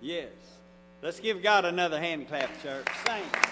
Yes. Let's give God another hand clap, church. Thanks.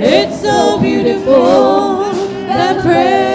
It's so beautiful that prayer.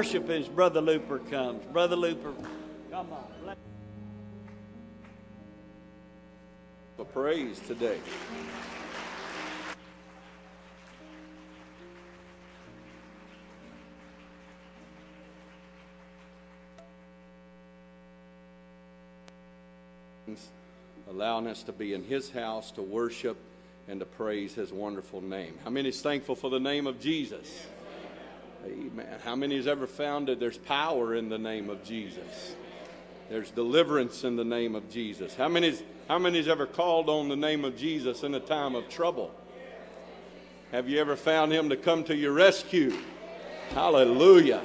Worship as Brother Looper comes. Brother Looper, come on. For praise today. Allowing us to be in His house to worship and to praise His wonderful name. How many is thankful for the name of Jesus? Amen. How many has ever found that there's power in the name of Jesus? There's deliverance in the name of Jesus. How many's, how many's ever called on the name of Jesus in a time of trouble? Have you ever found him to come to your rescue? Hallelujah.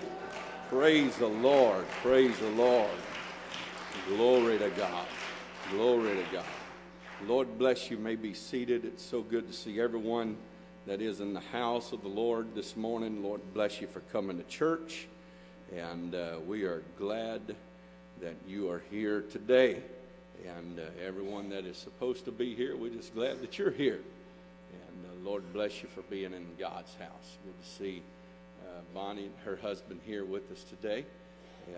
Praise the Lord. Praise the Lord. Glory to God. Glory to God. Lord bless you. May be seated. It's so good to see everyone that is in the house of the Lord this morning. Lord bless you for coming to church. And uh, we are glad that you are here today. And uh, everyone that is supposed to be here, we're just glad that you're here. And uh, Lord bless you for being in God's house. Good to see uh, Bonnie and her husband here with us today.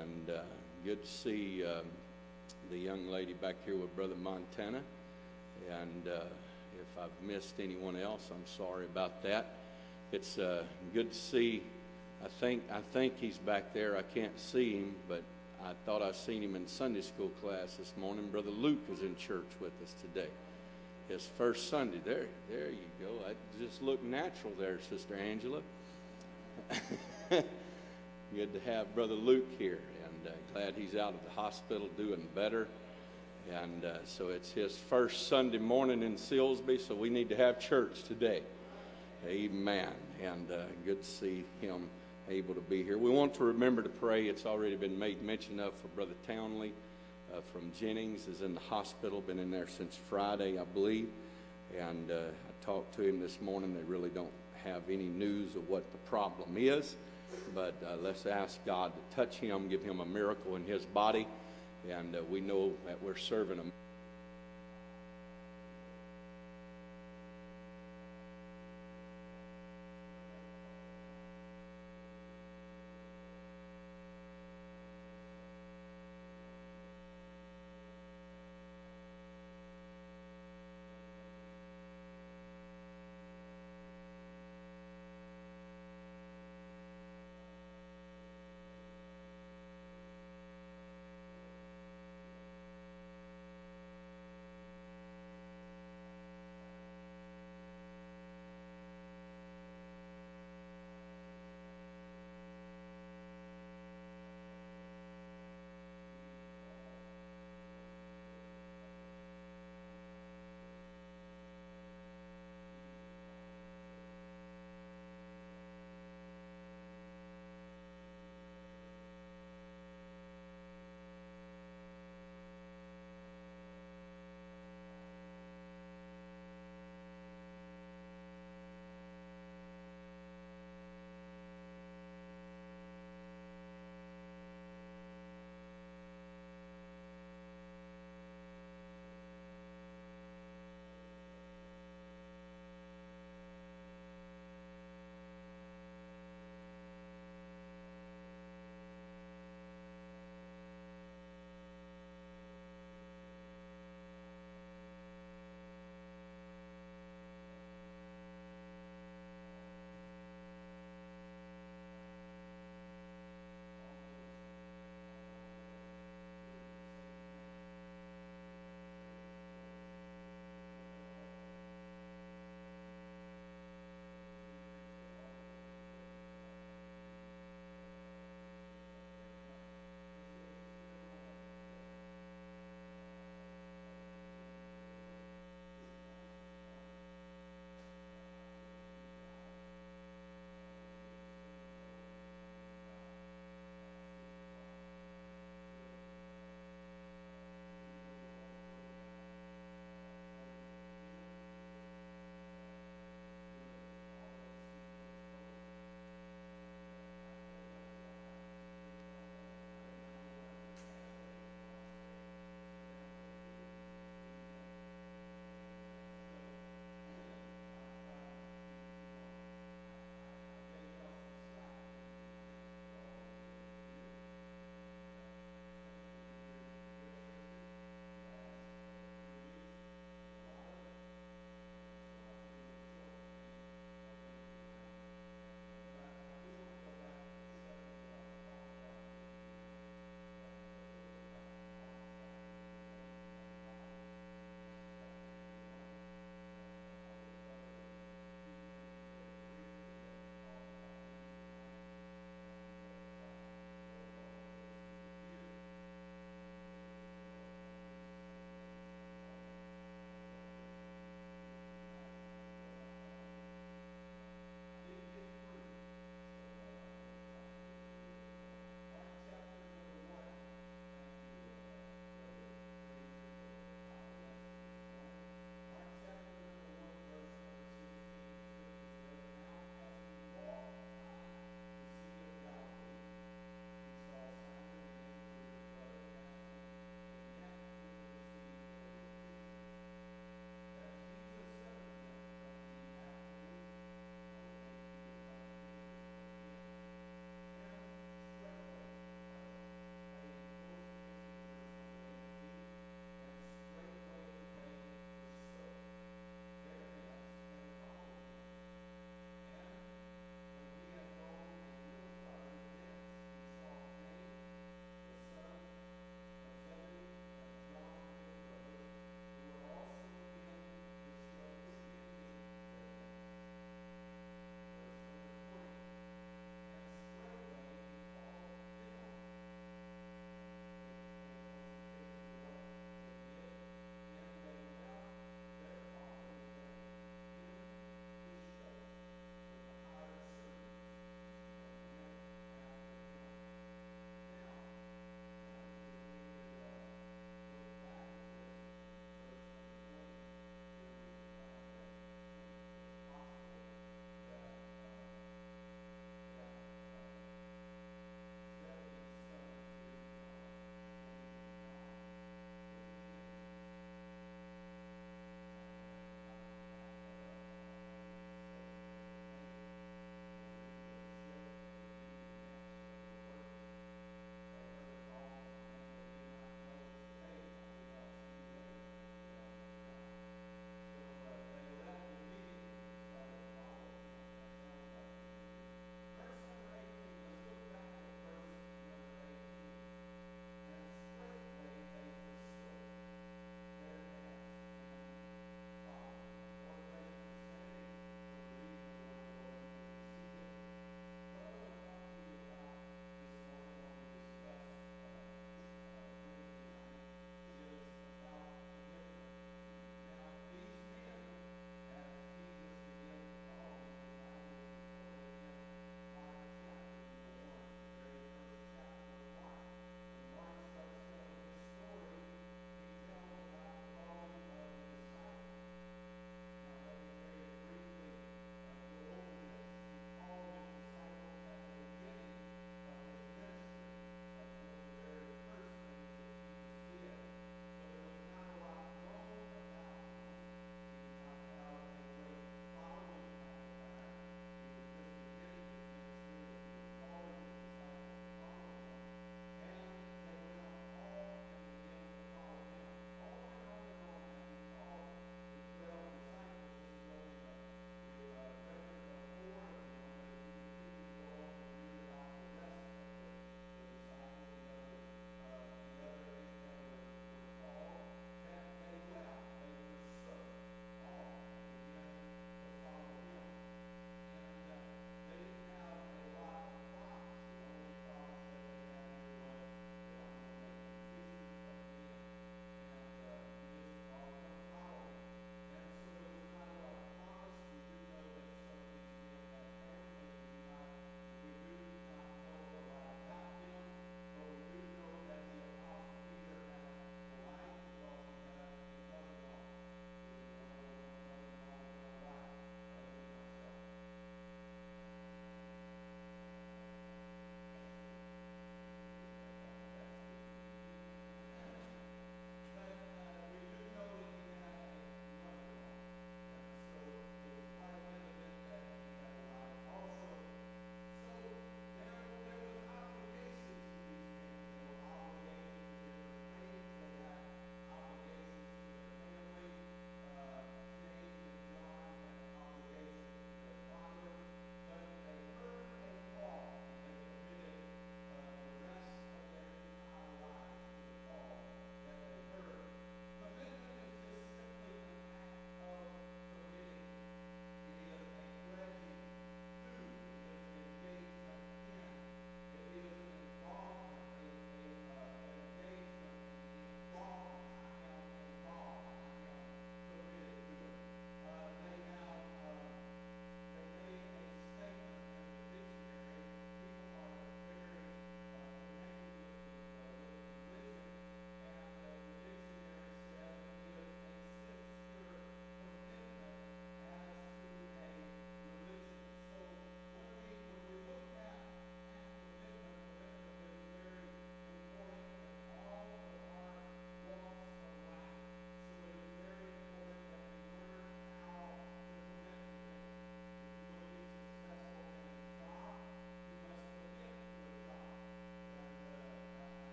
And uh, good to see um, the young lady back here with Brother Montana. And uh, if I've missed anyone else, I'm sorry about that. It's uh, good to see. I think I think he's back there. I can't see him, but I thought I seen him in Sunday school class this morning. Brother Luke is in church with us today. His first Sunday. There, there you go. I just looked natural there, Sister Angela. Good to have Brother Luke here, and uh, glad he's out of the hospital doing better. And uh, so it's his first Sunday morning in Silsbee, so we need to have church today. Amen. And uh, good to see him able to be here. We want to remember to pray. It's already been made mention of for Brother Townley uh, from Jennings, is in the hospital, been in there since Friday, I believe. And uh, I talked to him this morning. They really don't have any news of what the problem is, but uh, let's ask God to touch him, give him a miracle in his body. And uh, we know that we're serving a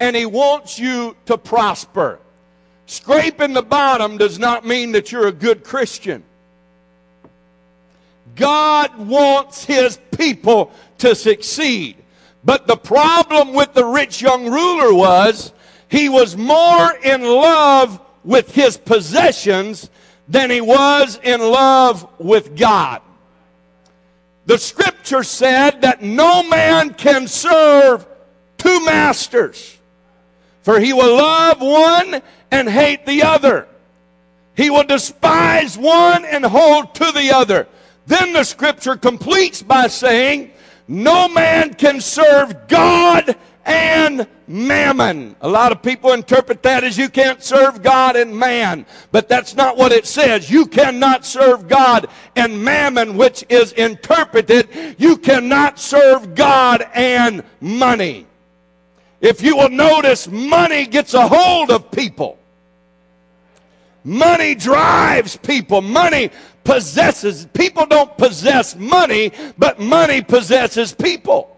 and He wants you to prosper. Scraping the bottom does not mean that you're a good Christian. God wants His people to succeed. But the problem with the rich young ruler was he was more in love with his possessions than he was in love with God. The scripture said that no man can serve two masters, for he will love one and hate the other. He will despise one and hold to the other. Then the scripture completes by saying, no man can serve God and mammon. A lot of people interpret that as you can't serve God and man, but that's not what it says. You cannot serve God and mammon, which is interpreted, you cannot serve God and money. If you will notice, money gets a hold of people. Money drives people. Money possesses. People don't possess money, but money possesses people.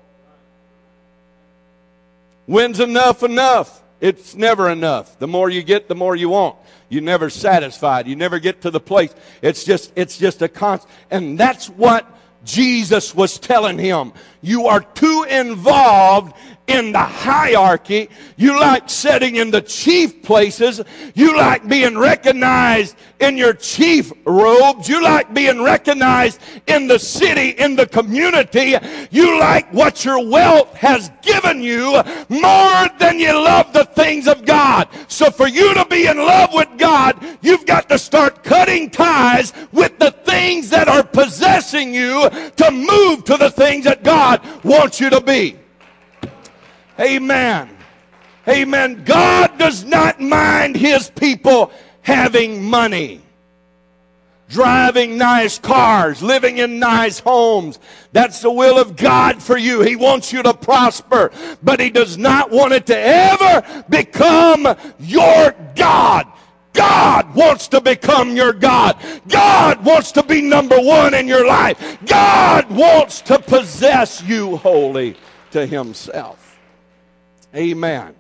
When's enough enough? It's never enough. The more you get, the more you want. You're never satisfied. You never get to the place. It's just, it's just a constant. And that's what Jesus was telling him. You are too involved in the hierarchy. You like sitting in the chief places. You like being recognized in your chief robes. You like being recognized in the city, in the community. You like what your wealth has given you more than you love the things of God. So for you to be in love with God, you've got to start cutting ties with the things that are possessing you to move to the things that God wants you to be. Amen. Amen. God does not mind his people having money. Driving nice cars, living in nice homes. That's the will of God for you. He wants you to prosper, but He does not want it to ever become your God. God wants to become your God. God wants to be number one in your life. God wants to possess you wholly to Himself. Amen.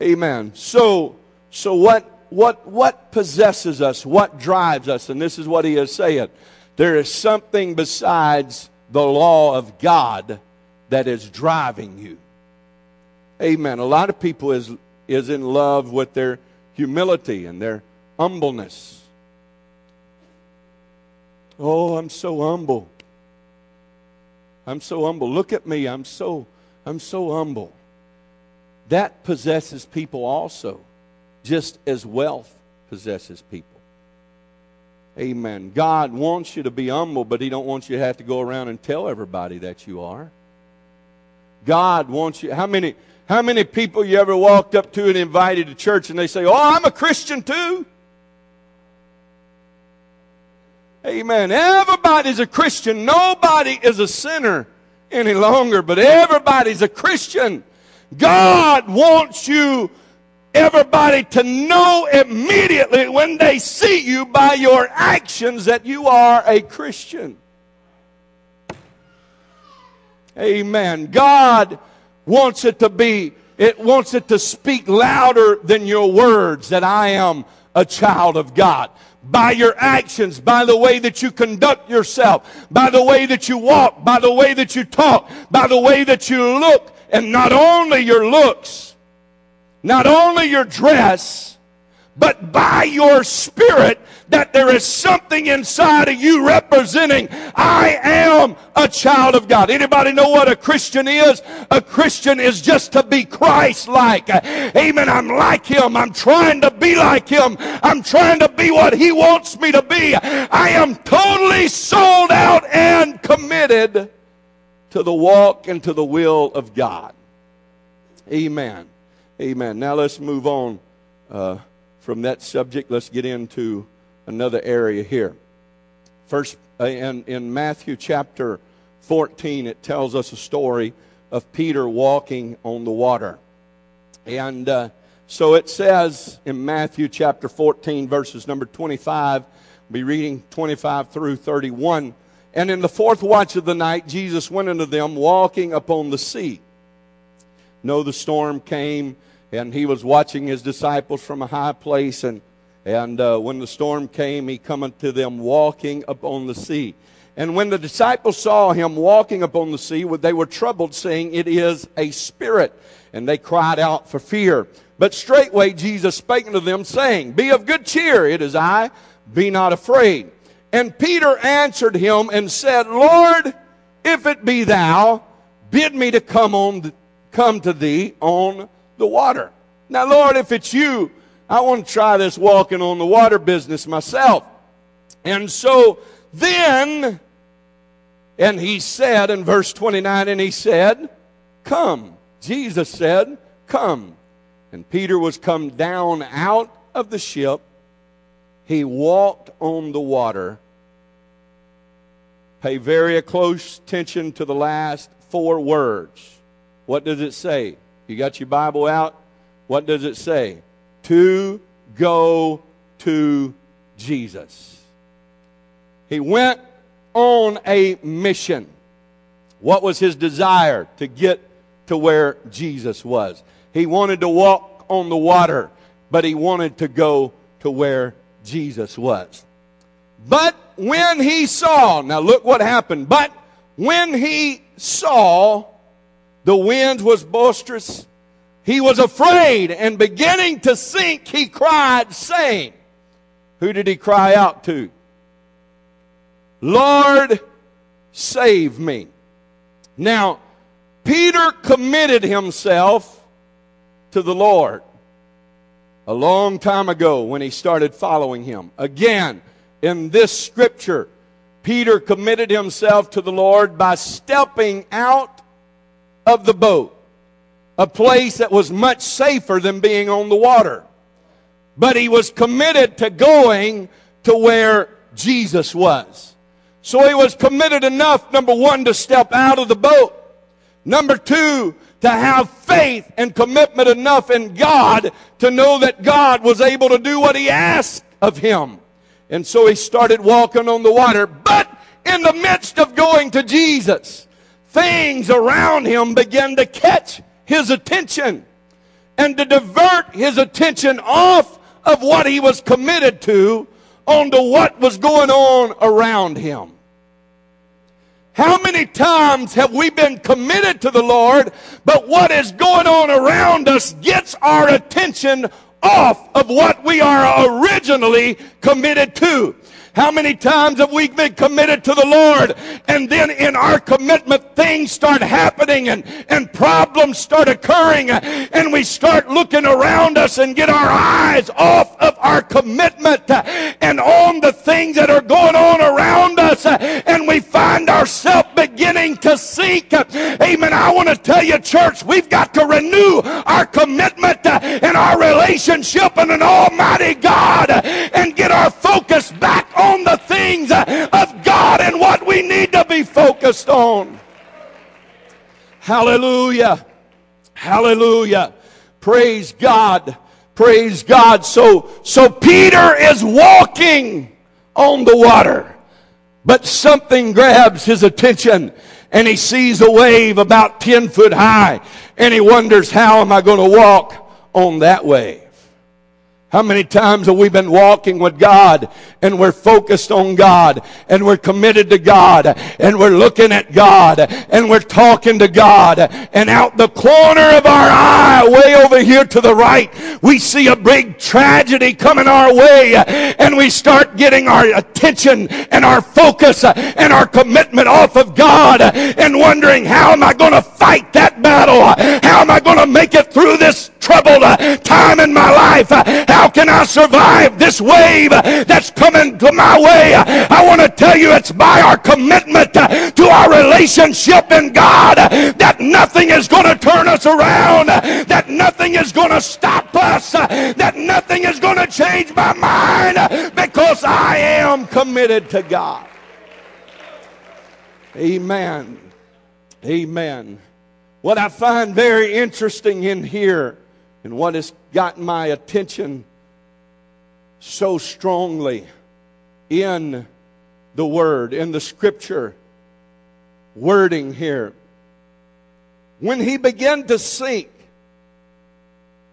Amen. So, so what, what, what possesses us? What drives us? And this is what he is saying. There is something besides the law of God that is driving you. Amen. A lot of people is, is in love with their humility and their humbleness. Oh, I'm so humble. I'm so humble. Look at me. I'm so I'm so humble that possesses people also, just as wealth possesses people. Amen. God wants you to be humble, but He don't want you to have to go around and tell everybody that you are. God wants you. How many, how many people you ever walked up to and invited to church and they say, Oh, I'm a Christian too? Amen. Everybody's a Christian. Nobody is a sinner any longer, but everybody's a Christian. God wants you, everybody, to know immediately when they see you by your actions that you are a Christian. Amen. God wants it to be, it wants it to speak louder than your words that I am a child of God. By your actions, by the way that you conduct yourself, by the way that you walk, by the way that you talk, by the way that you look, and not only your looks, not only your dress, but by your spirit that there is something inside of you representing I am a child of God. Anybody know what a Christian is? A Christian is just to be Christ-like. Amen. I'm like him. I'm trying to be like him. I'm trying to be what he wants me to be. I am totally sold out and committed to the walk and to the will of God. Amen. Amen. Now let's move on uh, from that subject. Let's get into another area here. First, uh, in, in Matthew chapter 14, it tells us a story of Peter walking on the water. And uh, so it says in Matthew chapter 14, verses number 25, we'll be reading 25 through 31. And in the fourth watch of the night, Jesus went unto them walking upon the sea. No, the storm came and he was watching his disciples from a high place. And, and uh, when the storm came, he cometh to them walking upon the sea. And when the disciples saw him walking upon the sea, they were troubled, saying, It is a spirit. And they cried out for fear. But straightway Jesus spake unto them, saying, Be of good cheer, it is I, be not afraid. And Peter answered him and said, Lord, if it be thou, bid me to come on, come to thee on the water. Now, Lord, if it's you, I want to try this walking on the water business myself. And so then, and he said in verse 29, and he said, Come. Jesus said, Come. And Peter was come down out of the ship. He walked on the water. Pay very close attention to the last four words. What does it say? You got your Bible out? What does it say? To go to Jesus. He went on a mission. What was his desire? To get to where Jesus was. He wanted to walk on the water, but he wanted to go to where Jesus was. But when he saw, now look what happened, but when he saw the wind was boisterous, he was afraid and beginning to sink, he cried, saying, Who did he cry out to? Lord, save me. Now, Peter committed himself to the Lord a long time ago when he started following him. Again, in this scripture, Peter committed himself to the Lord by stepping out of the boat, a place that was much safer than being on the water. But he was committed to going to where Jesus was. So he was committed enough, number one, to step out of the boat. Number two, to have faith and commitment enough in God to know that God was able to do what he asked of him. And so he started walking on the water. But in the midst of going to Jesus, things around him began to catch his attention and to divert his attention off of what he was committed to onto what was going on around him. How many times have we been committed to the Lord, but what is going on around us gets our attention off of what we are originally committed to? How many times have we been committed to the Lord? And then in our commitment things start happening and, and problems start occurring. And we start looking around us and get our eyes off of our commitment and on the things that are going on around us. And we find ourselves beginning to seek. Amen. I want to tell you, church, we've got to renew our commitment and our relationship in an almighty God and get our focus back on the things of God and what we need to be focused on. Hallelujah. Hallelujah. Praise God. Praise God. So, so Peter is walking on the water, but something grabs his attention and he sees a wave about 10 foot high and he wonders, how am I going to walk on that wave? How many times have we been walking with God and we're focused on God and we're committed to God and we're looking at God and we're talking to God and out the corner of our eye way over here to the right we see a big tragedy coming our way and we start getting our attention and our focus and our commitment off of God and wondering how am I going to fight that battle? How am I going to make it through this troubled uh, time in my life? Uh, how can I survive this wave uh, that's coming to my way? I want to tell you it's by our commitment to our relationship in God that nothing is going to turn us around, that nothing is going to stop us, that nothing is going to change my mind because I am committed to God. Amen. Amen. What I find very interesting in here and what has gotten my attention so strongly in the Word, in the Scripture wording here. When he began to sink,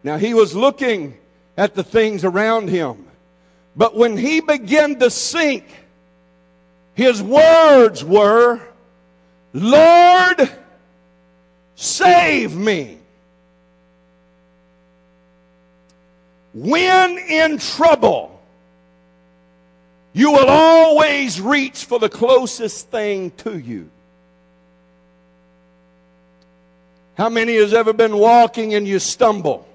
Now he was looking at the things around him. But when he began to sink, his words were, Lord, save me. When in trouble, you will always reach for the closest thing to you. How many has ever been walking and you stumble?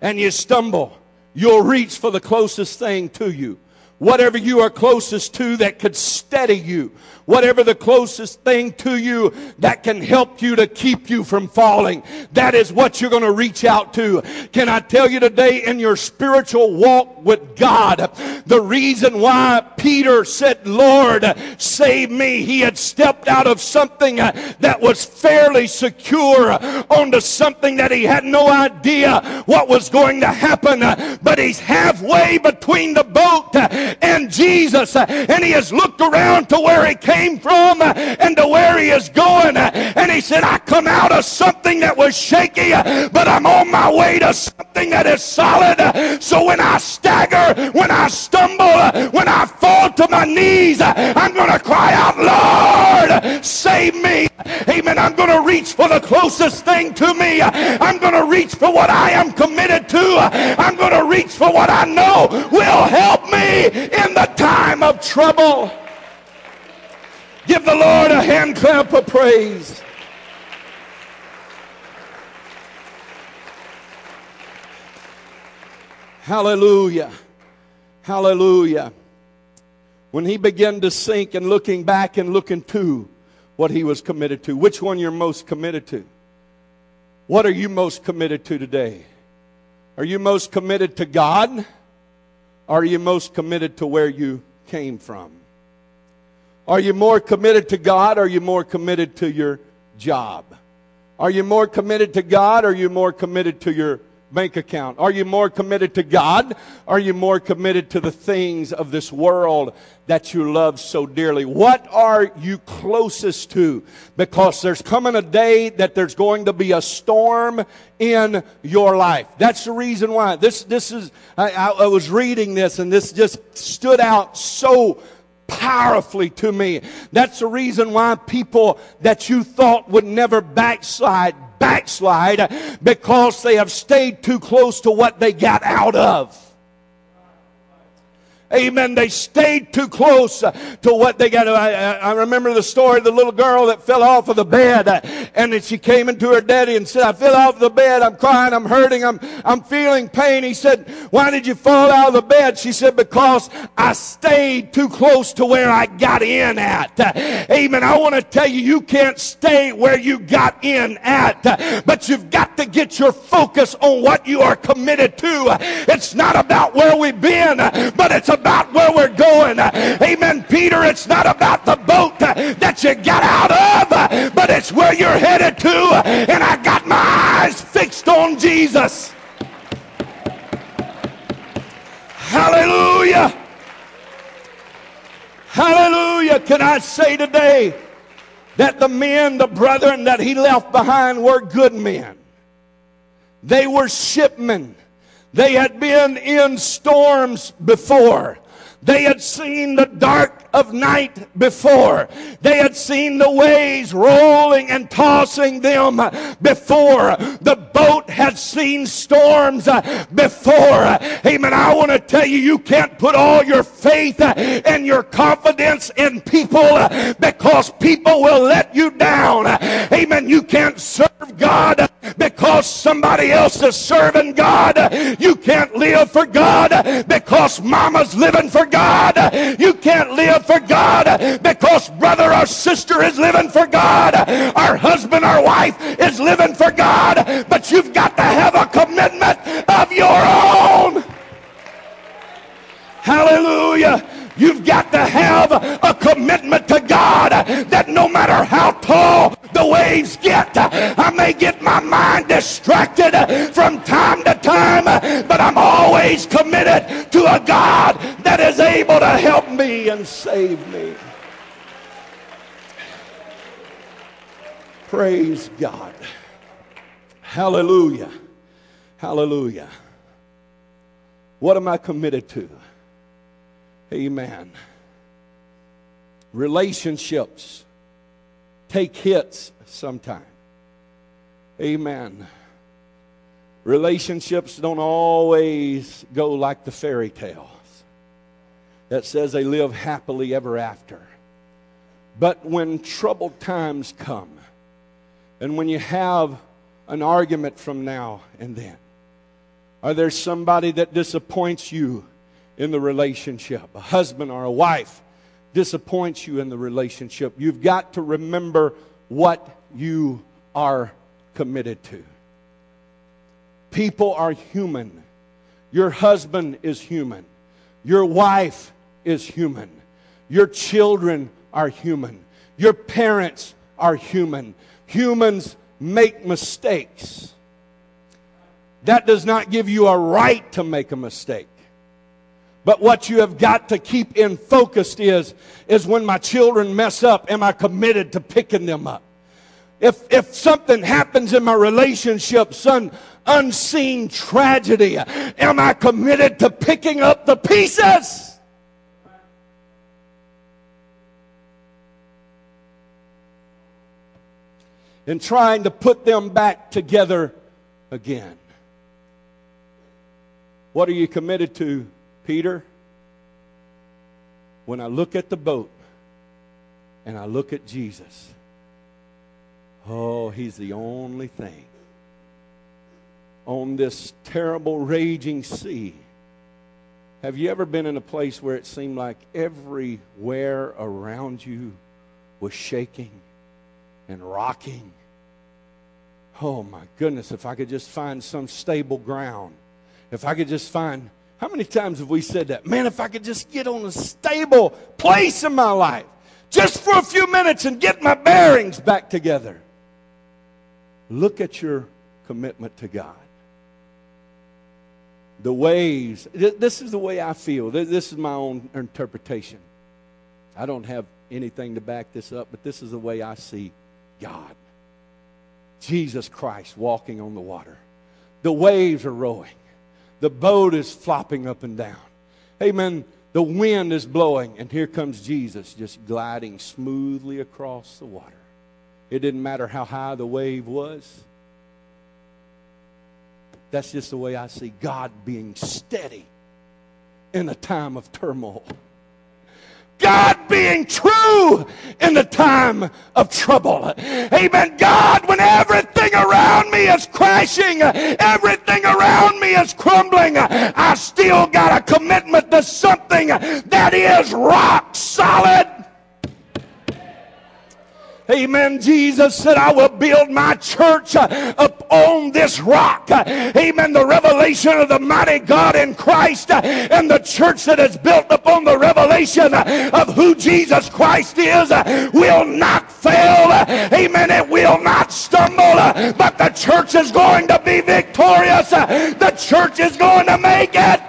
And you stumble. You'll reach for the closest thing to you whatever you are closest to that could steady you, whatever the closest thing to you that can help you to keep you from falling. That is what you're going to reach out to. Can I tell you today in your spiritual walk with God, the reason why Peter said, Lord, save me, he had stepped out of something uh, that was fairly secure onto something that he had no idea what was going to happen, uh, but he's halfway between the boat uh, and Jesus. Uh, and he has looked around to where he came from uh, and to where he is going. Uh, and he said, I come out of something that was shaky, but I'm on my way to something that is solid. So when I stagger, when I stumble, when I fall to my knees, I'm going to cry out, Lord, save me. Amen. I'm going to reach for the closest thing to me. I'm going to reach for what I am committed to. I'm going to reach for what I know will help me in the time of trouble. Give the Lord a hand clap of praise. Hallelujah. Hallelujah. When he began to sink and looking back and looking to what he was committed to, which one you're most committed to? What are you most committed to today? Are you most committed to God? Are you most committed to where you came from? Are you more committed to God? Are you more committed to your job? Are you more committed to God? Are you more committed to your bank account? Are you more committed to God? Are you more committed to the things of this world that you love so dearly? What are you closest to? Because there's coming a day that there's going to be a storm in your life. That's the reason why. This, this is, I, I was reading this and this just stood out so powerfully to me. That's the reason why people that you thought would never backslide backslide because they have stayed too close to what they got out of. Amen. They stayed too close to what they got. I, I, remember the story of the little girl that fell off of the bed and then she came into her daddy and said, I fell off the bed. I'm crying. I'm hurting. I'm, I'm feeling pain. He said, why did you fall out of the bed? She said, because I stayed too close to where I got in at. Amen. I want to tell you, you can't stay where you got in at, but you've got to get your focus on what you are committed to. It's not about where we've been, but it's about where we're going. Amen. Peter, it's not about the boat that you got out of, but it's where you're headed to. And I got my eyes fixed on Jesus. Hallelujah. Hallelujah. Can I say today that the men, the brethren that he left behind were good men? They were shipmen. They had been in storms before. They had seen the dark of night before. They had seen the waves rolling and tossing them before. The boat had seen storms uh, before. Amen. I want to tell you, you can't put all your faith uh, and your confidence in people uh, because people will let you down. Amen. You can't serve God because somebody else is serving God. You can't live for God because mama's living for God. You can't live for God because brother or sister is living for God. Our husband or wife is living for God. But you've got to have a commitment of your own. Hallelujah. You've got to have a commitment to God that no matter how tall the waves get, I may get my mind distracted from time to time, but I'm always committed to a God that is able to help me and save me. Praise God. Hallelujah. Hallelujah. What am I committed to? Amen. Relationships take hits sometimes. Amen. Relationships don't always go like the fairy tales that says they live happily ever after. But when troubled times come, and when you have an argument from now and then, or there's somebody that disappoints you in the relationship, a husband or a wife disappoints you in the relationship, you've got to remember what you are committed to. People are human. Your husband is human. Your wife is human. Your children are human. Your parents are human. Humans make mistakes. That does not give you a right to make a mistake. But what you have got to keep in focused is, is when my children mess up, am I committed to picking them up? If, if something happens in my relationship, some unseen tragedy, am I committed to picking up the pieces? And trying to put them back together again. What are you committed to, Peter? When I look at the boat and I look at Jesus, Oh, he's the only thing on this terrible raging sea. Have you ever been in a place where it seemed like everywhere around you was shaking and rocking? Oh my goodness, if I could just find some stable ground. If I could just find, how many times have we said that? Man, if I could just get on a stable place in my life, just for a few minutes and get my bearings back together. Look at your commitment to God. The ways, this is the way I feel. This is my own interpretation. I don't have anything to back this up, but this is the way I see God. Jesus Christ walking on the water. The waves are rolling. The boat is flopping up and down. Amen. The wind is blowing, and here comes Jesus just gliding smoothly across the water. It didn't matter how high the wave was. That's just the way I see God being steady in a time of turmoil. God being true in the time of trouble. Amen. God, when everything around me is crashing, everything around me is crumbling, I still got a commitment to something that is rock solid. Amen. Jesus said, I will build my church uh, upon this rock. Amen. The revelation of the mighty God in Christ uh, and the church that is built upon the revelation uh, of who Jesus Christ is will not fail. Amen. It will not stumble, but the church is going to be victorious. The church is going to make it.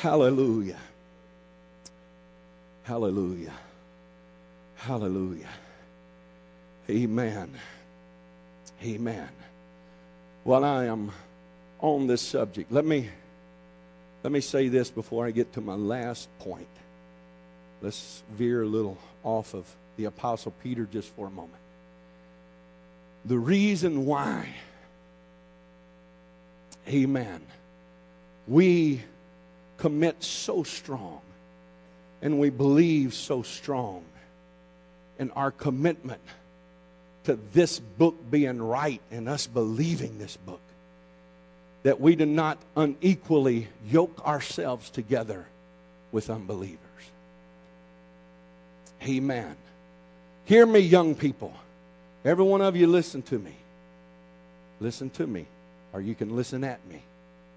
Hallelujah. Hallelujah. Hallelujah. Amen. Amen. While I am on this subject, let me let me say this before I get to my last point. Let's veer a little off of the apostle Peter just for a moment. The reason why amen we commit so strong and we believe so strong in our commitment to this book being right and us believing this book that we do not unequally yoke ourselves together with unbelievers. Amen. Hear me, young people. Every one of you, listen to me. Listen to me, or you can listen at me,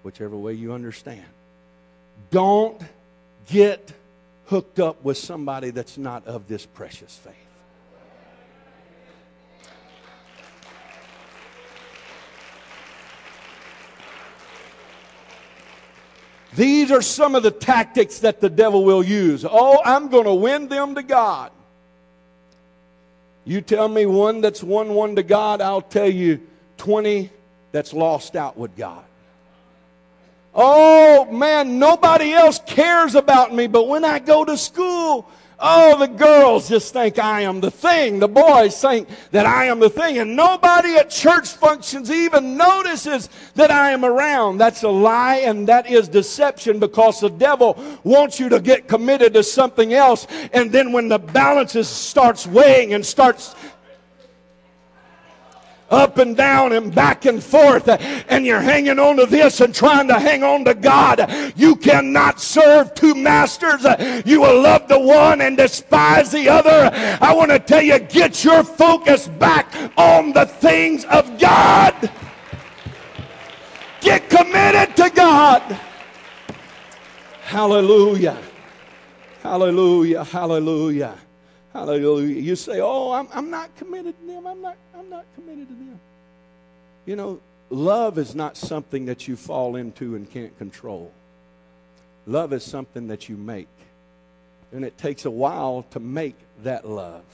whichever way you understand. Don't get hooked up with somebody that's not of this precious faith. These are some of the tactics that the devil will use. Oh, I'm going to win them to God. You tell me one that's won one to God, I'll tell you 20 that's lost out with God. Oh man, nobody else cares about me, but when I go to school, Oh, the girls just think I am the thing. The boys think that I am the thing. And nobody at church functions even notices that I am around. That's a lie and that is deception because the devil wants you to get committed to something else. And then when the balances starts weighing and starts up and down and back and forth, and you're hanging on to this and trying to hang on to God. You cannot serve two masters. You will love the one and despise the other. I want to tell you, get your focus back on the things of God. Get committed to God. Hallelujah. Hallelujah. Hallelujah. Hallelujah. You say, Oh, I'm, I'm not committed to them. I'm not, I'm not committed to them. You know, love is not something that you fall into and can't control. Love is something that you make. And it takes a while to make that love.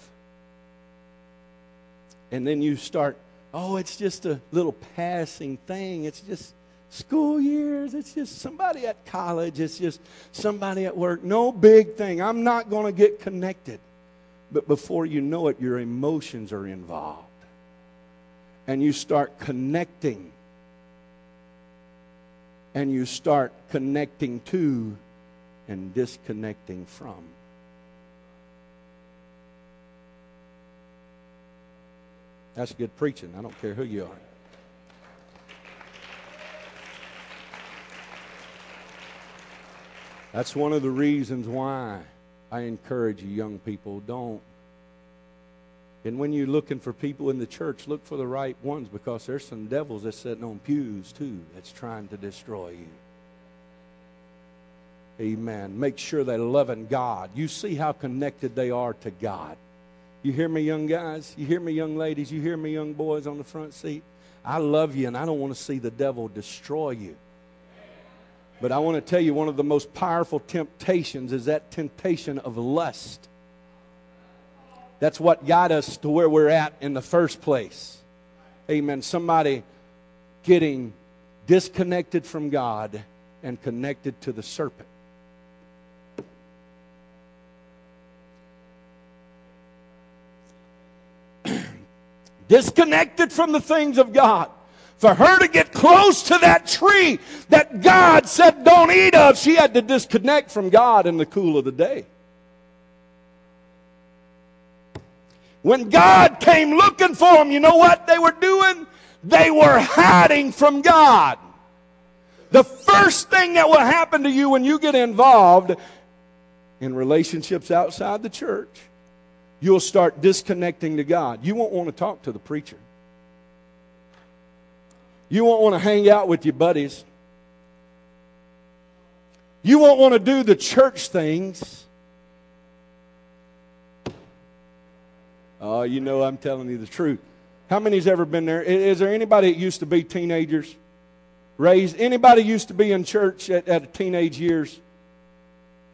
And then you start, oh, it's just a little passing thing. It's just school years. It's just somebody at college. It's just somebody at work. No big thing. I'm not going to get connected. But before you know it, your emotions are involved. And you start connecting. And you start connecting to and disconnecting from. That's good preaching. I don't care who you are. That's one of the reasons why I encourage you, young people, don't. And when you're looking for people in the church, look for the right ones because there's some devils that's sitting on pews too that's trying to destroy you. Amen. Make sure they're loving God. You see how connected they are to God. You hear me, young guys? You hear me, young ladies? You hear me, young boys on the front seat? I love you and I don't want to see the devil destroy you. But I want to tell you one of the most powerful temptations is that temptation of lust. That's what got us to where we're at in the first place. Amen. Somebody getting disconnected from God and connected to the serpent. disconnected from the things of God for her to get close to that tree that God said don't eat of, she had to disconnect from God in the cool of the day. When God came looking for them, you know what they were doing? They were hiding from God. The first thing that will happen to you when you get involved in relationships outside the church, you'll start disconnecting to God. You won't want to talk to the preacher. You won't want to hang out with your buddies. You won't want to do the church things. Oh, you know I'm telling you the truth. How many's ever been there? Is there anybody that used to be teenagers? Raised? Anybody used to be in church at, at teenage years?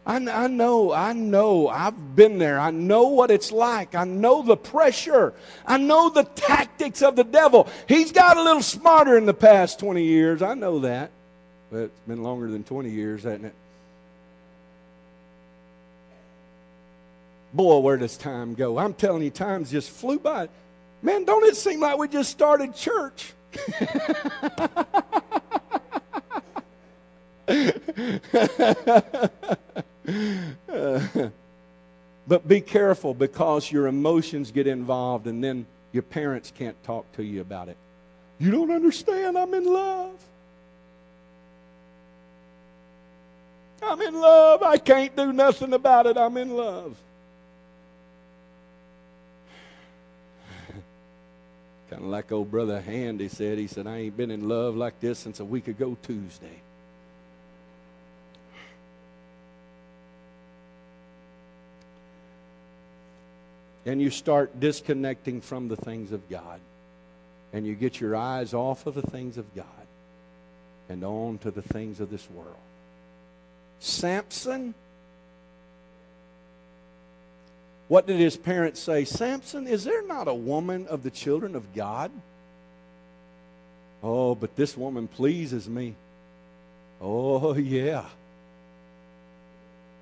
I, I know, I know, I've been there. I know what it's like. I know the pressure. I know the tactics of the devil. He's got a little smarter in the past 20 years. I know that. But it's been longer than 20 years, hasn't it? Boy, where does time go? I'm telling you, time's just flew by. Man, don't it seem like we just started church? but be careful because your emotions get involved and then your parents can't talk to you about it. You don't understand. I'm in love. I'm in love. I can't do nothing about it. I'm in love. Kind of like old brother Handy said. He said, I ain't been in love like this since a week ago Tuesday. and you start disconnecting from the things of God. And you get your eyes off of the things of God and on to the things of this world. Samson What did his parents say? Samson, is there not a woman of the children of God? Oh, but this woman pleases me. Oh, yeah.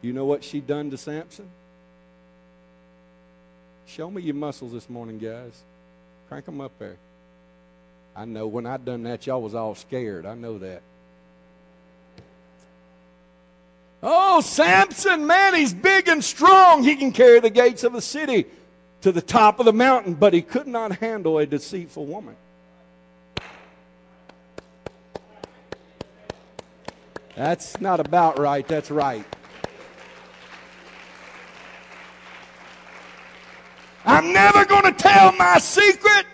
You know what she done to Samson? Show me your muscles this morning, guys. Crank them up there. I know when I done that, y'all was all scared. I know that. Oh, Samson, man, he's big and strong. He can carry the gates of a city to the top of the mountain, but he could not handle a deceitful woman. That's not about right, that's right. I'm never going to tell my secret.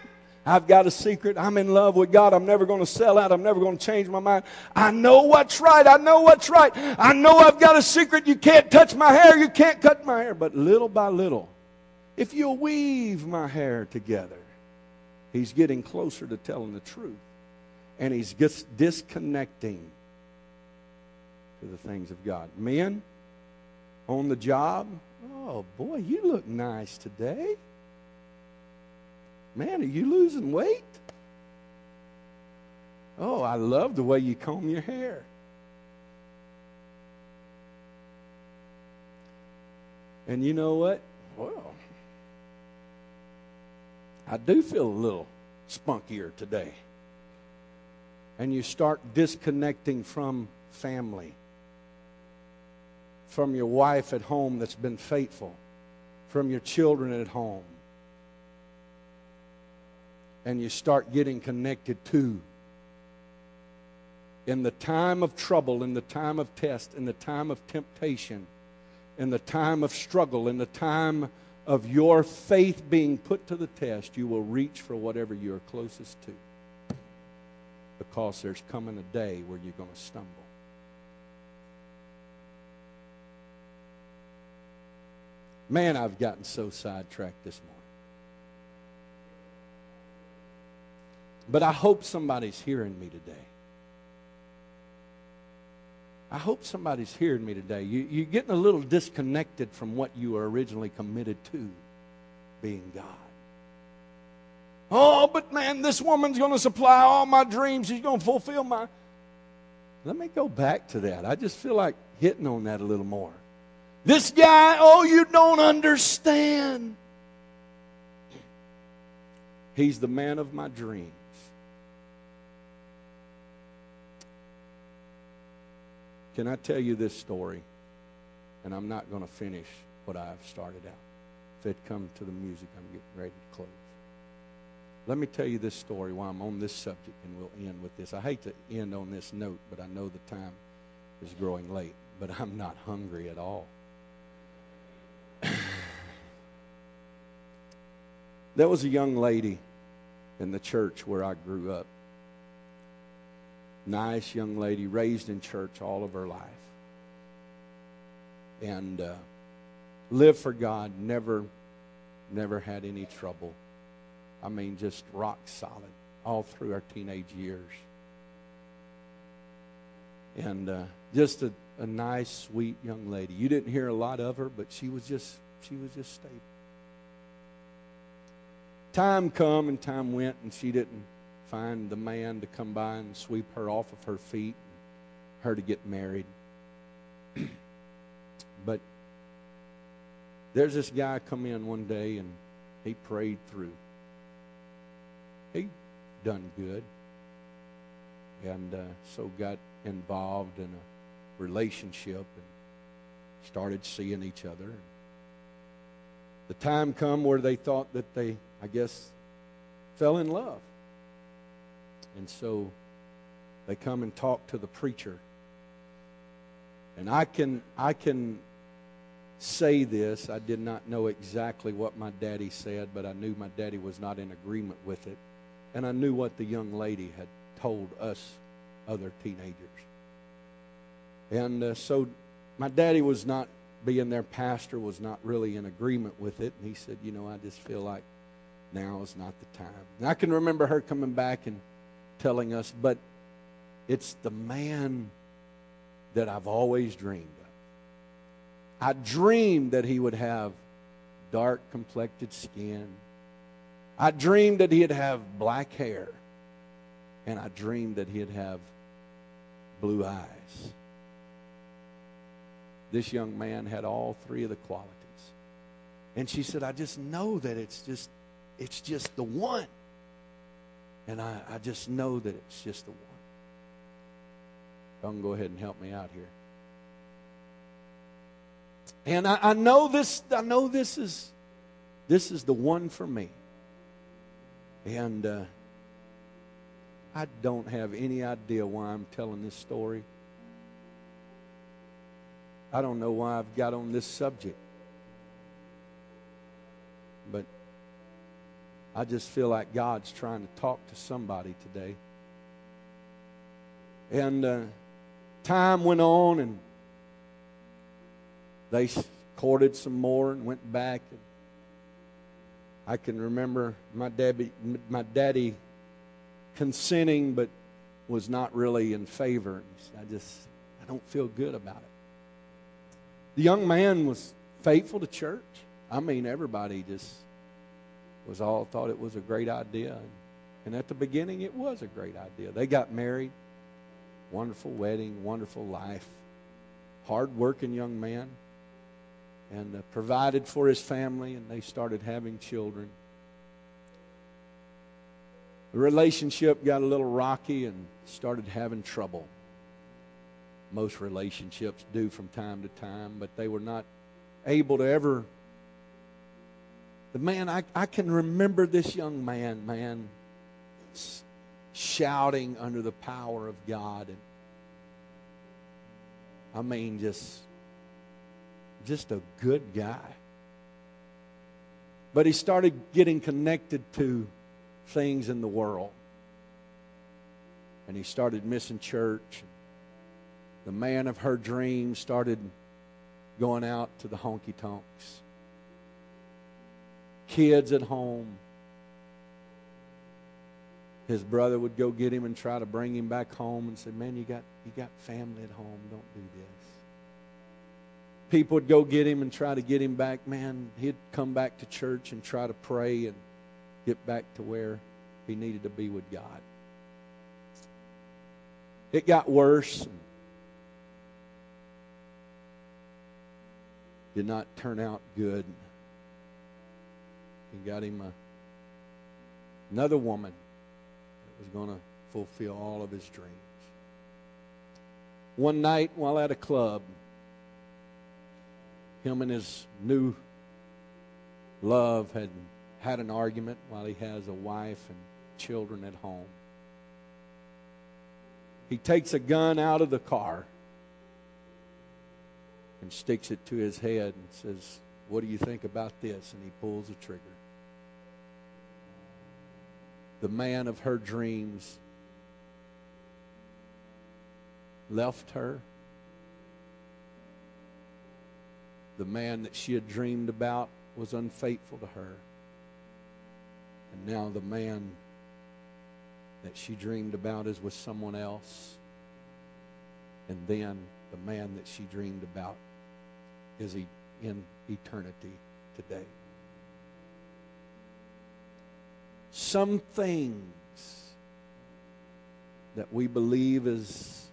I've got a secret. I'm in love with God. I'm never going to sell out. I'm never going to change my mind. I know what's right. I know what's right. I know I've got a secret. You can't touch my hair. You can't cut my hair. But little by little, if you'll weave my hair together, he's getting closer to telling the truth. And he's just disconnecting to the things of God. Men, on the job, oh boy, you look nice today. Man, are you losing weight? Oh, I love the way you comb your hair. And you know what? Well, I do feel a little spunkier today. And you start disconnecting from family, from your wife at home that's been faithful, from your children at home and you start getting connected to. In the time of trouble, in the time of test, in the time of temptation, in the time of struggle, in the time of your faith being put to the test, you will reach for whatever you're closest to. Because there's coming a day where you're going to stumble. Man, I've gotten so sidetracked this morning. But I hope somebody's hearing me today. I hope somebody's hearing me today. You, you're getting a little disconnected from what you were originally committed to being God. Oh, but man, this woman's going to supply all my dreams. She's going to fulfill my. Let me go back to that. I just feel like hitting on that a little more. This guy, oh, you don't understand. He's the man of my dreams. Can I tell you this story? And I'm not going to finish what I've started out. If it come to the music, I'm getting ready to close. Let me tell you this story while I'm on this subject, and we'll end with this. I hate to end on this note, but I know the time is growing late, but I'm not hungry at all. there was a young lady in the church where I grew up nice young lady, raised in church all of her life. And uh, lived for God, never, never had any trouble. I mean, just rock solid all through our teenage years. And uh, just a, a nice, sweet young lady. You didn't hear a lot of her, but she was just she was just stable. Time come and time went, and she didn't find the man to come by and sweep her off of her feet, her to get married. but there's this guy come in one day and he prayed through. He done good. And uh, so got involved in a relationship and started seeing each other. The time come where they thought that they, I guess, fell in love. And so they come and talk to the preacher. And I can I can say this. I did not know exactly what my daddy said, but I knew my daddy was not in agreement with it. And I knew what the young lady had told us other teenagers. And uh, so my daddy was not being their pastor was not really in agreement with it and he said you know i just feel like now is not the time and i can remember her coming back and telling us, but it's the man that I've always dreamed of. I dreamed that he would have dark complected skin. I dreamed that he'd have black hair. And I dreamed that he'd have blue eyes. This young man had all three of the qualities. And she said, I just know that it's just it's just the one. And I, I just know that it's just the one. Y'all can go ahead and help me out here. And I, I know this, I know this is this is the one for me. And uh, I don't have any idea why I'm telling this story. I don't know why I've got on this subject. But I just feel like God's trying to talk to somebody today. And uh, time went on, and they courted some more and went back. And I can remember my daddy, my daddy consenting, but was not really in favor. I just, I don't feel good about it. The young man was faithful to church. I mean, everybody just was all thought it was a great idea. And at the beginning, it was a great idea. They got married, wonderful wedding, wonderful life, hard working young man, and uh, provided for his family, and they started having children. The relationship got a little rocky and started having trouble. Most relationships do from time to time, but they were not able to ever man, I, I can remember this young man, man, shouting under the power of God. And I mean, just, just a good guy. But he started getting connected to things in the world. And he started missing church. The man of her dreams started going out to the honky tonks kids at home. His brother would go get him and try to bring him back home and say, Man, you got, you got family at home. Don't do this. People would go get him and try to get him back. Man, he'd come back to church and try to pray and get back to where he needed to be with God. It got worse. Did not turn out good. He got him a, another woman that was going to fulfill all of his dreams. One night while at a club, him and his new love had had an argument while he has a wife and children at home. He takes a gun out of the car and sticks it to his head and says, What do you think about this? And he pulls the trigger the man of her dreams left her. The man that she had dreamed about was unfaithful to her. And now the man that she dreamed about is with someone else. And then the man that she dreamed about is in eternity today. Some things that we believe is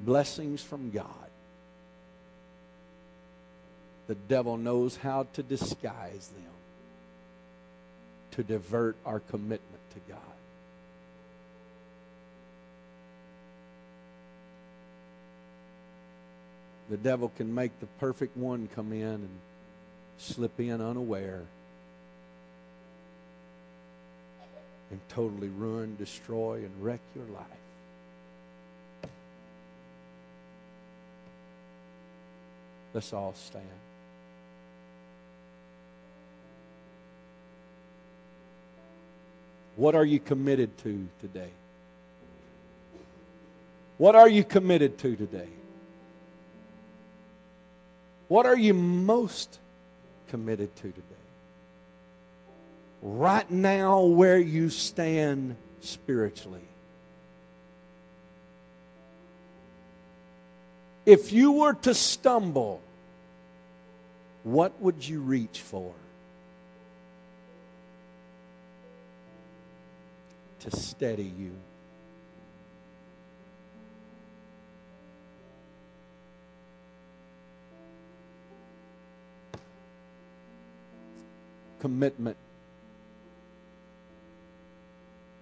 blessings from God. The devil knows how to disguise them to divert our commitment to God. The devil can make the perfect one come in and slip in unaware and totally ruin, destroy, and wreck your life. Let's all stand. What are you committed to today? What are you committed to today? What are you most committed to today? Right now where you stand spiritually. If you were to stumble what would you reach for? To steady you. Commitment.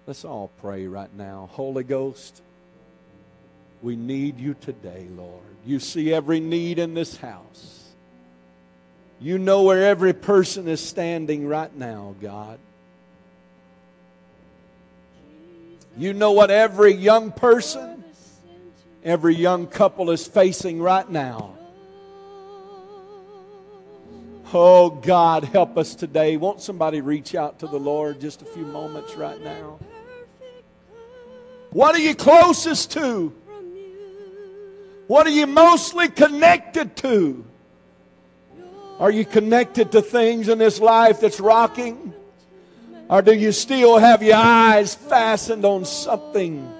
Let's all pray right now. Holy Ghost, we need you today, Lord. You see every need in this house. You know where every person is standing right now, God. You know what every young person, every young couple is facing right now. Oh, God, help us today. Won't somebody reach out to the Lord just a few moments right now? What are you closest to? What are you mostly connected to? Are you connected to things in this life that's rocking? Or do you still have your eyes fastened on something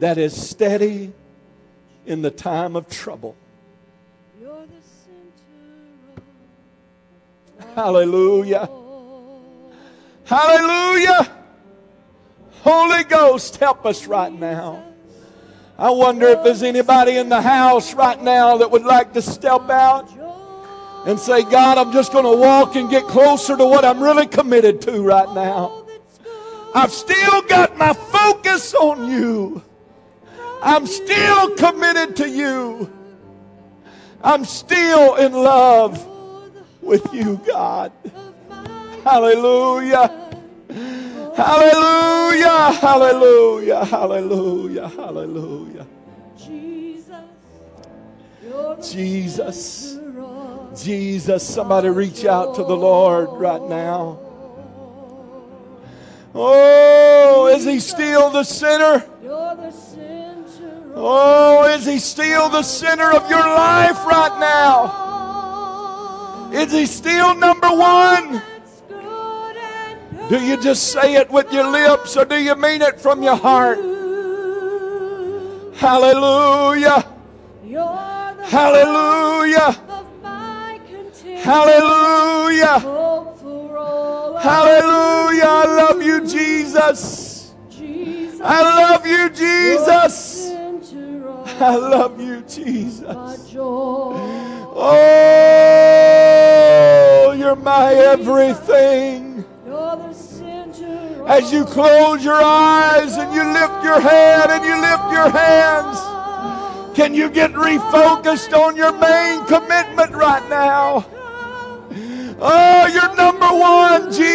that is steady in the time of trouble? Hallelujah. Hallelujah. Holy Ghost, help us right now. I wonder if there's anybody in the house right now that would like to step out and say, God, I'm just going to walk and get closer to what I'm really committed to right now. I've still got my focus on you. I'm still committed to you. I'm still in love with you, God. Hallelujah. Hallelujah. Hallelujah. Hallelujah. Hallelujah. Jesus. Jesus. Jesus. Somebody reach out to the Lord right now. Oh, is he still the sinner? Oh, is he still the center of your life right now? Is he still number one? Do you just say it with your lips or do you mean it from your heart? Hallelujah. Hallelujah. Hallelujah. Hallelujah. I love you, Jesus. I love you, Jesus. I love you, Jesus. Oh, you're my everything. As you close your eyes and you lift your head and you lift your hands, can you get refocused on your main commitment right now? Oh, you're number one, Jesus.